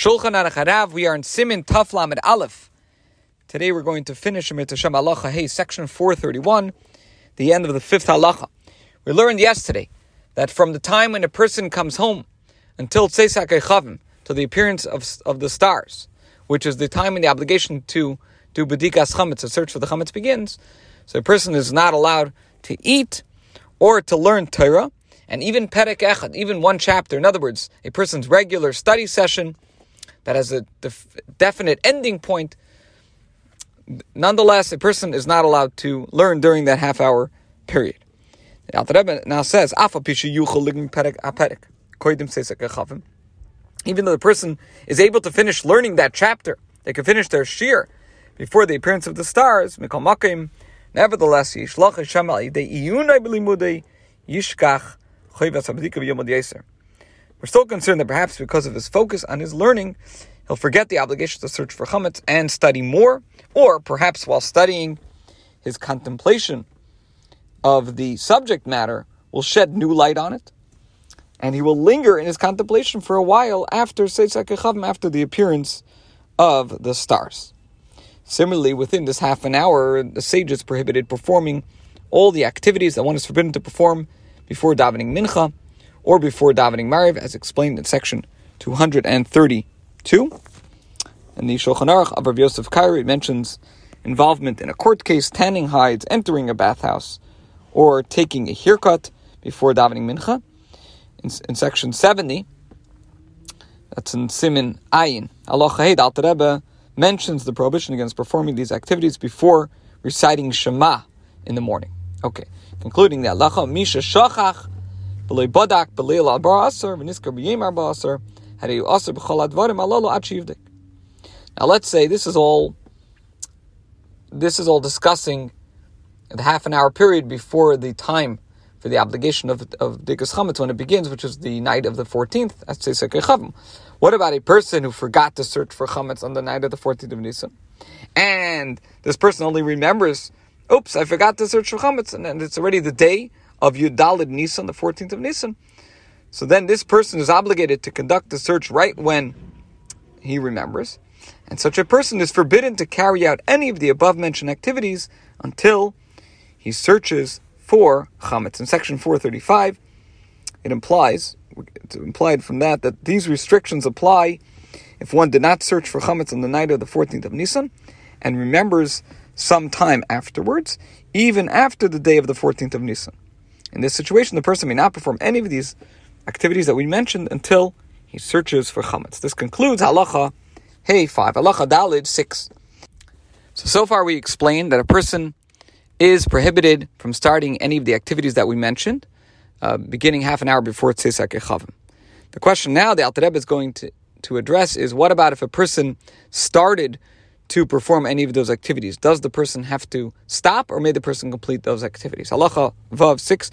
Shulchan Aruch Harav. We are in Simin Taflam at Aleph. Today we're going to finish Amir Tashem Halacha Hey, section 431, the end of the fifth halacha. We learned yesterday that from the time when a person comes home until Tzesak Echavim, to the appearance of, of the stars, which is the time when the obligation to do Bedikas Chametz, to search for the Chametz begins, so a person is not allowed to eat or to learn Torah, and even Perek Echad, even one chapter, in other words, a person's regular study session, that has a def- definite ending point, nonetheless, a person is not allowed to learn during that half hour period. The Alter Rebbe now says, even though the person is able to finish learning that chapter, they can finish their shiur before the appearance of the stars, nevertheless, we're still concerned that perhaps because of his focus on his learning, he'll forget the obligation to search for chametz and study more, or perhaps while studying, his contemplation of the subject matter will shed new light on it, and he will linger in his contemplation for a while after after the appearance of the stars. Similarly, within this half an hour, the sages prohibited performing all the activities that one is forbidden to perform before davening mincha or before davening Mariv, as explained in section 232. And the Shulchan Aruch of Rav Yosef Karo mentions involvement in a court case, tanning hides, entering a bathhouse, or taking a haircut before davening mincha. In, in section 70, that's in Simin Ayin, Allah Heid Al Rebbe mentions the prohibition against performing these activities before reciting Shema in the morning. Okay, concluding that Allah Misha Shachach now let's say this is all this is all discussing the half an hour period before the time for the obligation of of Dikas Chametz when it begins, which is the night of the 14th. What about a person who forgot to search for Chametz on the night of the 14th of Nisan? And this person only remembers, oops, I forgot to search for Chametz, and it's already the day of Yudalid Nisan, the 14th of Nisan. So then this person is obligated to conduct the search right when he remembers. And such a person is forbidden to carry out any of the above mentioned activities until he searches for chametz. In section 435, it implies, it's implied from that, that these restrictions apply if one did not search for chametz on the night of the 14th of Nisan and remembers some time afterwards, even after the day of the 14th of Nisan. In this situation, the person may not perform any of these activities that we mentioned until he searches for chametz. This concludes halacha hey five, halacha dalid six. So so far we explained that a person is prohibited from starting any of the activities that we mentioned, uh, beginning half an hour before tzesak echavim. The question now the Alter Rebbe is going to, to address is what about if a person started to perform any of those activities. Does the person have to stop, or may the person complete those activities? Halacha vav six.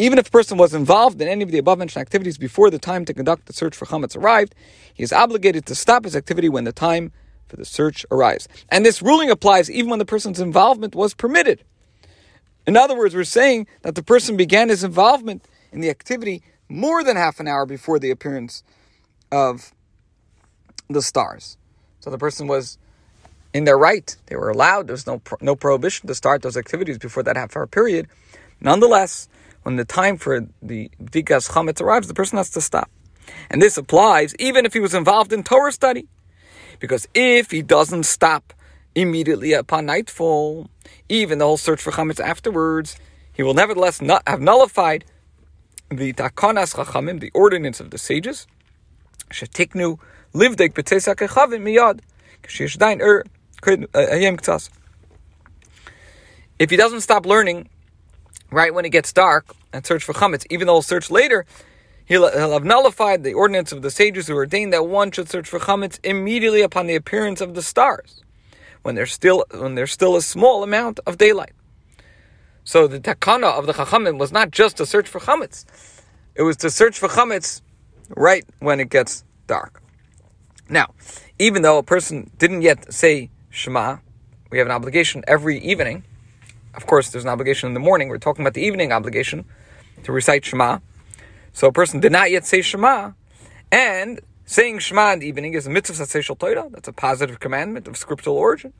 Even if a person was involved in any of the above mentioned activities before the time to conduct the search for chametz arrived, he is obligated to stop his activity when the time for the search arrives. And this ruling applies even when the person's involvement was permitted. In other words, we're saying that the person began his involvement in the activity more than half an hour before the appearance of the stars. So the person was in their right; they were allowed. There was no no prohibition to start those activities before that half hour period. Nonetheless, when the time for the Vikas Chametz arrives, the person has to stop. And this applies even if he was involved in Torah study. Because if he doesn't stop immediately upon nightfall, even the whole search for Chametz afterwards, he will nevertheless not have nullified the takanas chachamim, the ordinance of the sages, shetiknu livdek b'tzesak echavim miyad, k'shiyeshdain er hayem k'tzas. If he doesn't stop learning right when it gets dark and search for chametz, even though he'll search later, he'll, he'll have nullified the ordinance of the sages who ordained that one should search for chametz immediately upon the appearance of the stars, when there's still when there's still a small amount of daylight. So the takana of the chachamim was not just to search for chametz; it was to search for chametz right when it gets dark. Now, even though a person didn't yet say Shema, we have an obligation every evening. Of course, there's an obligation in the morning. We're talking about the evening obligation to recite Shema. So a person did not yet say Shema, and saying Shema in the evening is a mitzvah satseshal Torah. That's a positive commandment of scriptural origin.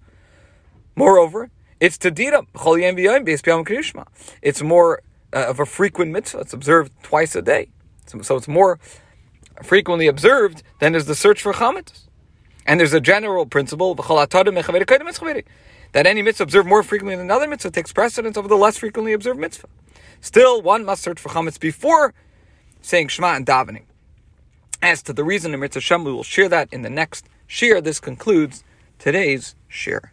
Moreover, it's tadira It's more uh, of a frequent mitzvah. It's observed twice a day, so, so it's more frequently observed than is the search for chametz. And there's a general principle that any mitzvah observed more frequently than another mitzvah takes precedence over the less frequently observed mitzvah. Still, one must search for chametz before saying Shema and davening. As to the reason in Mitzvah Shem, we will share that in the next shiur. This concludes today's shiur.